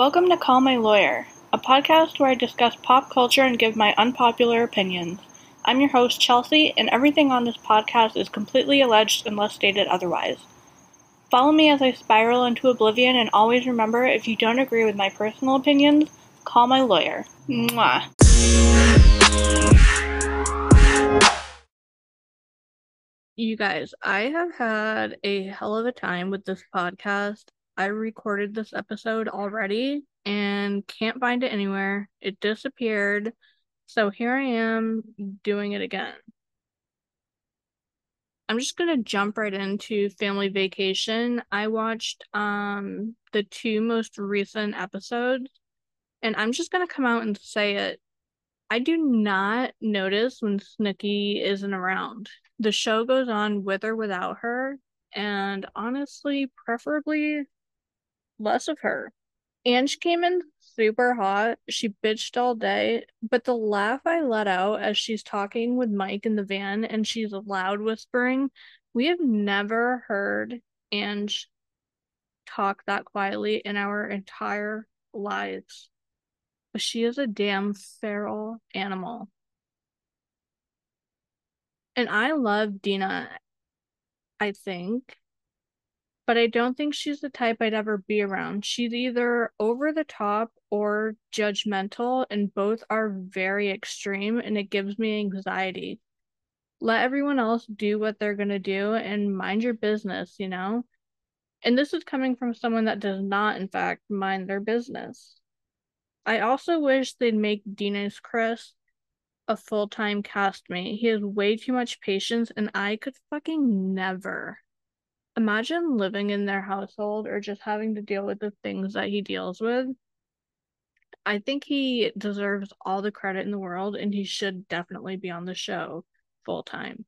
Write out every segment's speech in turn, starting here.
Welcome to Call My Lawyer, a podcast where I discuss pop culture and give my unpopular opinions. I'm your host, Chelsea, and everything on this podcast is completely alleged unless stated otherwise. Follow me as I spiral into oblivion, and always remember if you don't agree with my personal opinions, call my lawyer. Mwah. You guys, I have had a hell of a time with this podcast. I recorded this episode already and can't find it anywhere. It disappeared. So here I am doing it again. I'm just gonna jump right into Family Vacation. I watched um the two most recent episodes, and I'm just gonna come out and say it. I do not notice when Snooki isn't around. The show goes on with or without her, and honestly, preferably less of her. Ange came in super hot. She bitched all day, but the laugh I let out as she's talking with Mike in the van and she's loud whispering, we have never heard Ange talk that quietly in our entire lives. But she is a damn feral animal. And I love Deena, I think but I don't think she's the type I'd ever be around. She's either over the top or judgmental, and both are very extreme, and it gives me anxiety. Let everyone else do what they're going to do and mind your business, you know? And this is coming from someone that does not, in fact, mind their business. I also wish they'd make Deena's Chris a full time castmate. He has way too much patience, and I could fucking never. Imagine living in their household or just having to deal with the things that he deals with. I think he deserves all the credit in the world and he should definitely be on the show full time.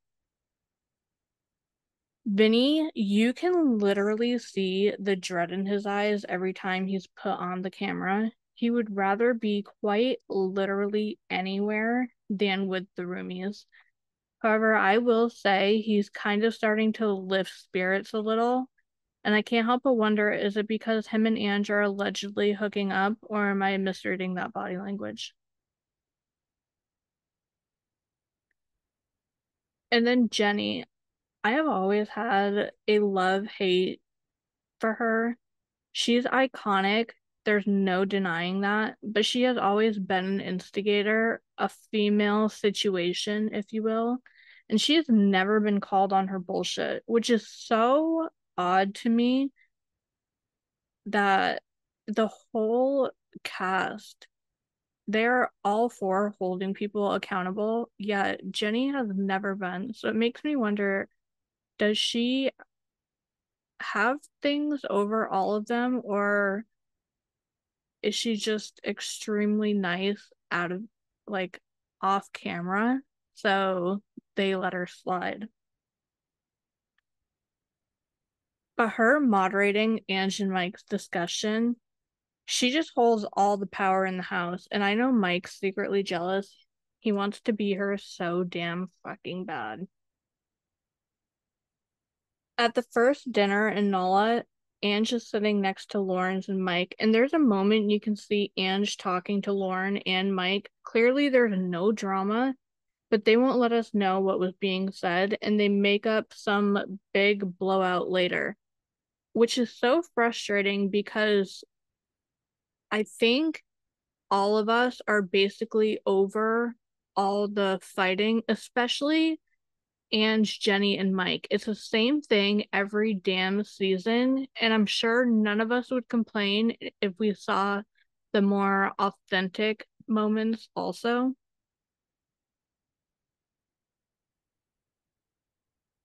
Vinny, you can literally see the dread in his eyes every time he's put on the camera. He would rather be quite literally anywhere than with the roomies. However, I will say he's kind of starting to lift spirits a little. And I can't help but wonder is it because him and Ange are allegedly hooking up, or am I misreading that body language? And then Jenni, I have always had a love hate for her. She's iconic. There's no denying that. But she has always been an instigator, a female situation, if you will and she has never been called on her bullshit, which is so odd to me that the whole cast they're all for holding people accountable, yet Jenni has never been. So it makes me wonder does she have things over all of them, or is she just extremely nice out of like off camera? So they let her slide. But her moderating Ange and Mike's discussion, she just holds all the power in the house. And I know Mike's secretly jealous. He wants to be her so damn fucking bad. At the first dinner in Nola, Ange is sitting next to Lauren's and Mike, and there's a moment you can see Ange talking to Lauren and Mike. Clearly, there's no drama, but they won't let us know what was being said and they make up some big blowout later, which is so frustrating because I think all of us are basically over all the fighting, especially Ange, Jenni, and Mike. It's the same thing every damn season, and I'm sure none of us would complain if we saw the more authentic moments also.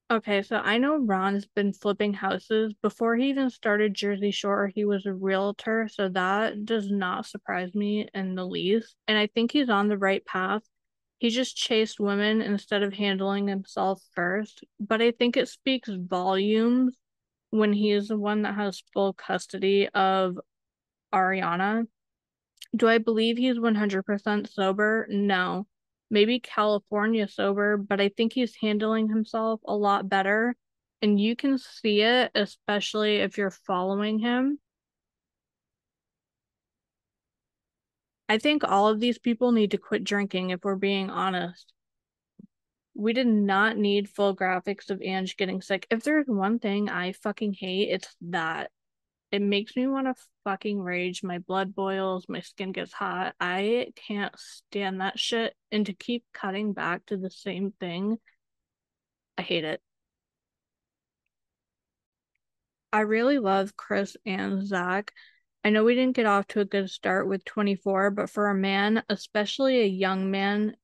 Okay, so I know Ron's been flipping houses. Before he even started Jersey Shore, he was a realtor, so that does not surprise me in the least. And I think he's on the right path. He just chased women instead of handling himself first. But I think it speaks volumes when he is the one that has full custody of Ariana. Do I believe he's 100% sober? No maybe California sober, but I think he's handling himself a lot better. And you can see it, especially if you're following him. I think all of these people need to quit drinking if we're being honest. We did not need full graphics of Ange getting sick. If there's one thing I fucking hate, it's that. It makes me want to fucking rage. My blood boils, my skin gets hot. I can't stand that shit. And to keep cutting back to the same thing, I hate it. I really love Chris and Zach. I know we didn't get off to a good start with 24, but for a man, especially a young man,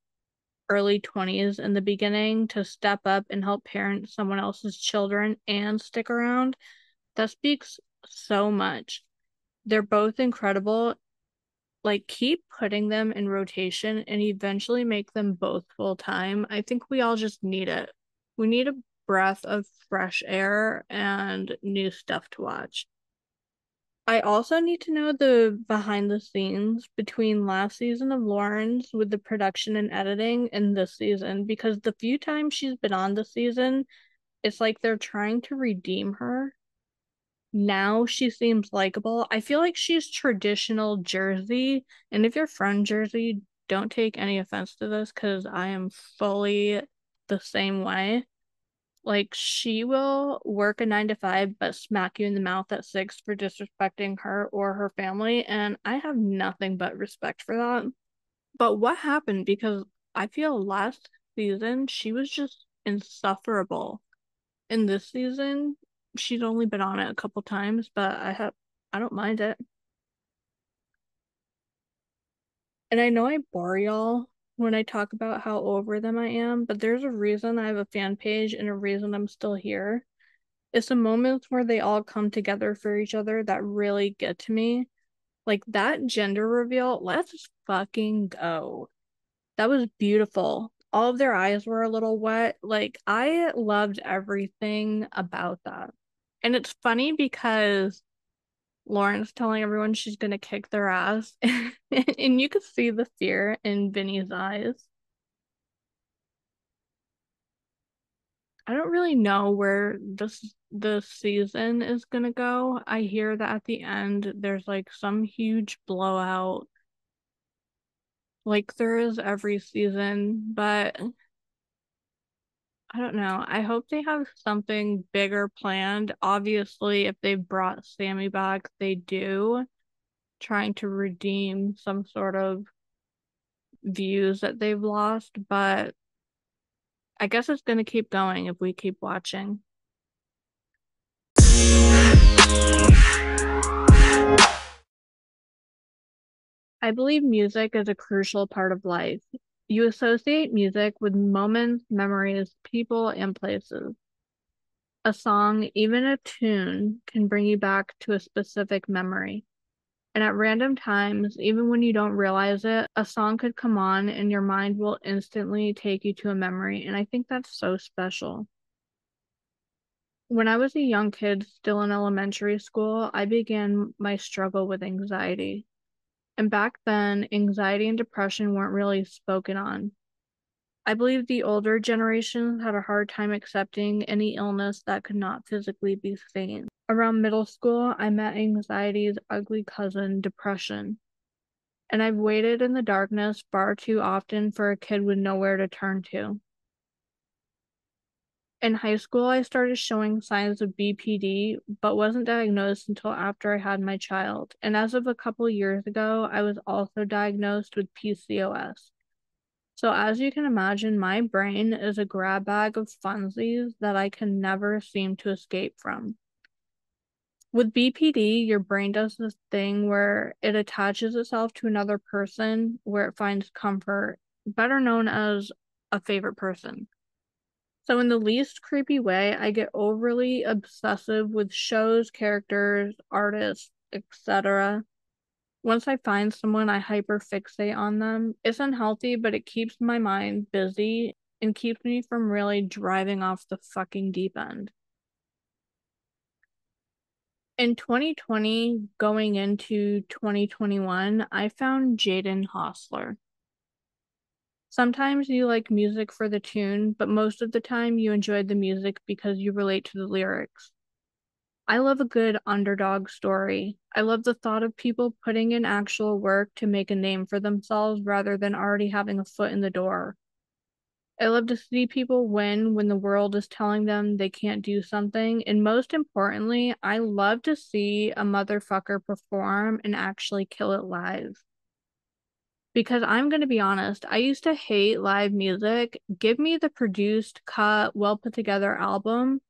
early 20s in the beginning, to step up and help parent someone else's children and stick around, that speaks so much. They're both incredible. Like, keep putting them in rotation and eventually make them both full time. I think we all just need it. We need a breath of fresh air and new stuff to watch. I also need to know the behind the scenes between last season of Lauren's with the production and editing and this season because the few times she's been on the season, it's like they're trying to redeem her. Now she seems likable. I feel like she's traditional Jersey, and if you're from Jersey, don't take any offense to this because I am fully the same way. Like she will work a nine to five, but smack you in the mouth at six for disrespecting her or her family. And I have nothing but respect for that. But what happened? Because I feel last season she was just insufferable. In this season, she's only been on it a couple times, but I have I don't mind it. And I know I bore y'all when I talk about how over them I am, but there's a reason I have a fan page and a reason I'm still here. It's the moments where they all come together for each other that really get to me. Like that gender reveal, let's fucking go. That was beautiful. All of their eyes were a little wet. Like I loved everything about that. And it's funny because Lauren's telling everyone she's gonna kick their ass, and you could see the fear in Vinny's eyes. I don't really know where this the season is gonna go. I hear that at the end there's like some huge blowout, like there is every season, but I don't know. I hope they have something bigger planned. Obviously, if they brought Sammy back, they do, trying to redeem some sort of views that they've lost, but I guess it's going to keep going if we keep watching. I believe music is a crucial part of life. You associate music with moments, memories, people, and places. A song, even a tune, can bring you back to a specific memory. And at random times, even when you don't realize it, a song could come on and your mind will instantly take you to a memory. And I think that's so special. When I was a young kid, still in elementary school, I began my struggle with anxiety. And back then, anxiety and depression weren't really spoken on. I believe the older generation had a hard time accepting any illness that could not physically be seen. Around middle school, I met anxiety's ugly cousin, depression. And I've waited in the darkness far too often for a kid with nowhere to turn to. In high school, I started showing signs of BPD, but wasn't diagnosed until after I had my child. And as of a couple years ago, I was also diagnosed with PCOS. So, as you can imagine, my brain is a grab bag of funsies that I can never seem to escape from. With BPD, your brain does this thing where it attaches itself to another person where it finds comfort, better known as a favorite person. So, in the least creepy way, I get overly obsessive with shows, characters, artists, etc. Once I find someone, I hyperfixate on them. It's unhealthy, but it keeps my mind busy and keeps me from really driving off the fucking deep end. In 2020, going into 2021, I found Jaden Hossler. Sometimes you like music for the tune, but most of the time you enjoy the music because you relate to the lyrics. I love a good underdog story. I love the thought of people putting in actual work to make a name for themselves rather than already having a foot in the door. I love to see people win when the world is telling them they can't do something. And most importantly, I love to see a motherfucker perform and actually kill it live. Because I'm going to be honest, I used to hate live music. Give me the produced, cut, well put together album.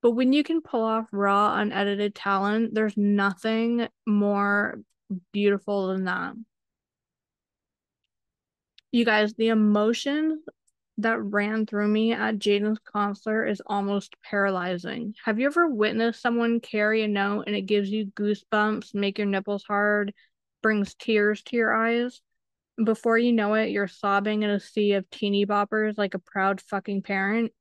But when you can pull off raw, unedited talent, there's nothing more beautiful than that. You guys, the emotion that ran through me at Jaden's concert is almost paralyzing. Have you ever witnessed someone carry a note and it gives you goosebumps, make your nipples hard, brings tears to your eyes? Before you know it, you're sobbing in a sea of teeny boppers like a proud fucking parent.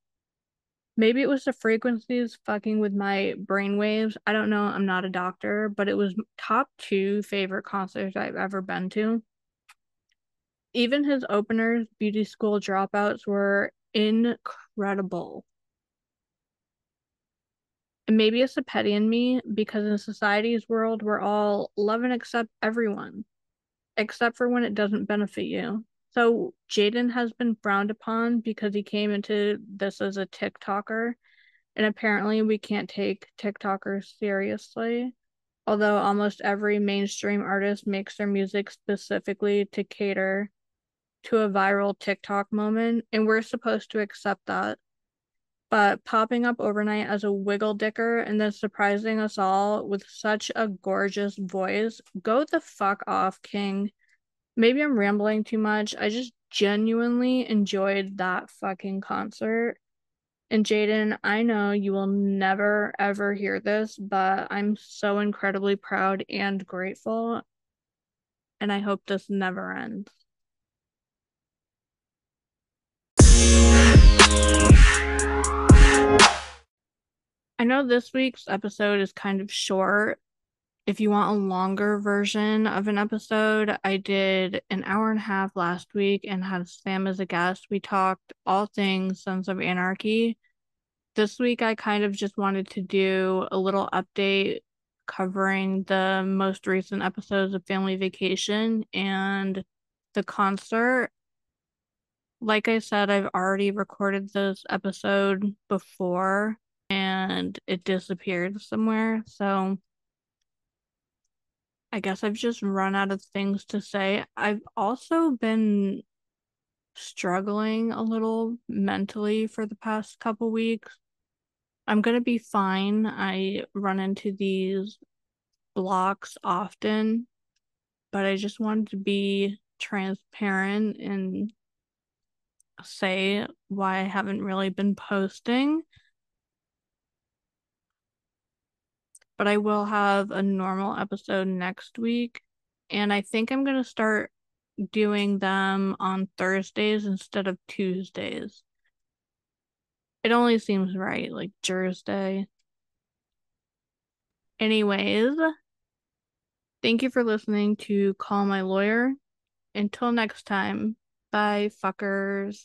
Maybe it was the frequencies fucking with my brainwaves. I don't know. I'm not a doctor, but it was top two favorite concerts I've ever been to even his openers, beauty school dropouts, were incredible. And maybe it's a petty in me because in society's world, we're all love and accept everyone, except for when it doesn't benefit you. So Jaden has been frowned upon because he came into this as a TikToker. And apparently, we can't take TikTokers seriously. Although almost every mainstream artist makes their music specifically to cater to a viral TikTok moment, and we're supposed to accept that. But popping up overnight as a wiggle dicker and then surprising us all with such a gorgeous voice, go the fuck off, King. Maybe I'm rambling too much. I just genuinely enjoyed that fucking concert. And Jaden, I know you will never ever hear this, but I'm so incredibly proud and grateful. And I hope this never ends. I know this week's episode is kind of short. If you want a longer version of an episode, I did an hour and a half last week and had Sam as a guest. We talked all things Sons of Anarchy. This week, I kind of just wanted to do a little update covering the most recent episodes of Family Vacation and the concert like I said, I've already recorded this episode before and it disappeared somewhere. So I guess I've just run out of things to say. I've also been struggling a little mentally for the past couple weeks. I'm going to be fine. I run into these blocks often, but I just wanted to be transparent and say why I haven't really been posting. But I will have a normal episode next week. And I think I'm going to start doing them on Thursdays instead of Tuesdays. It only seems right, like Thursday. Anyways, thank you for listening to Call My Lawyer. Until next time, bye, fuckers.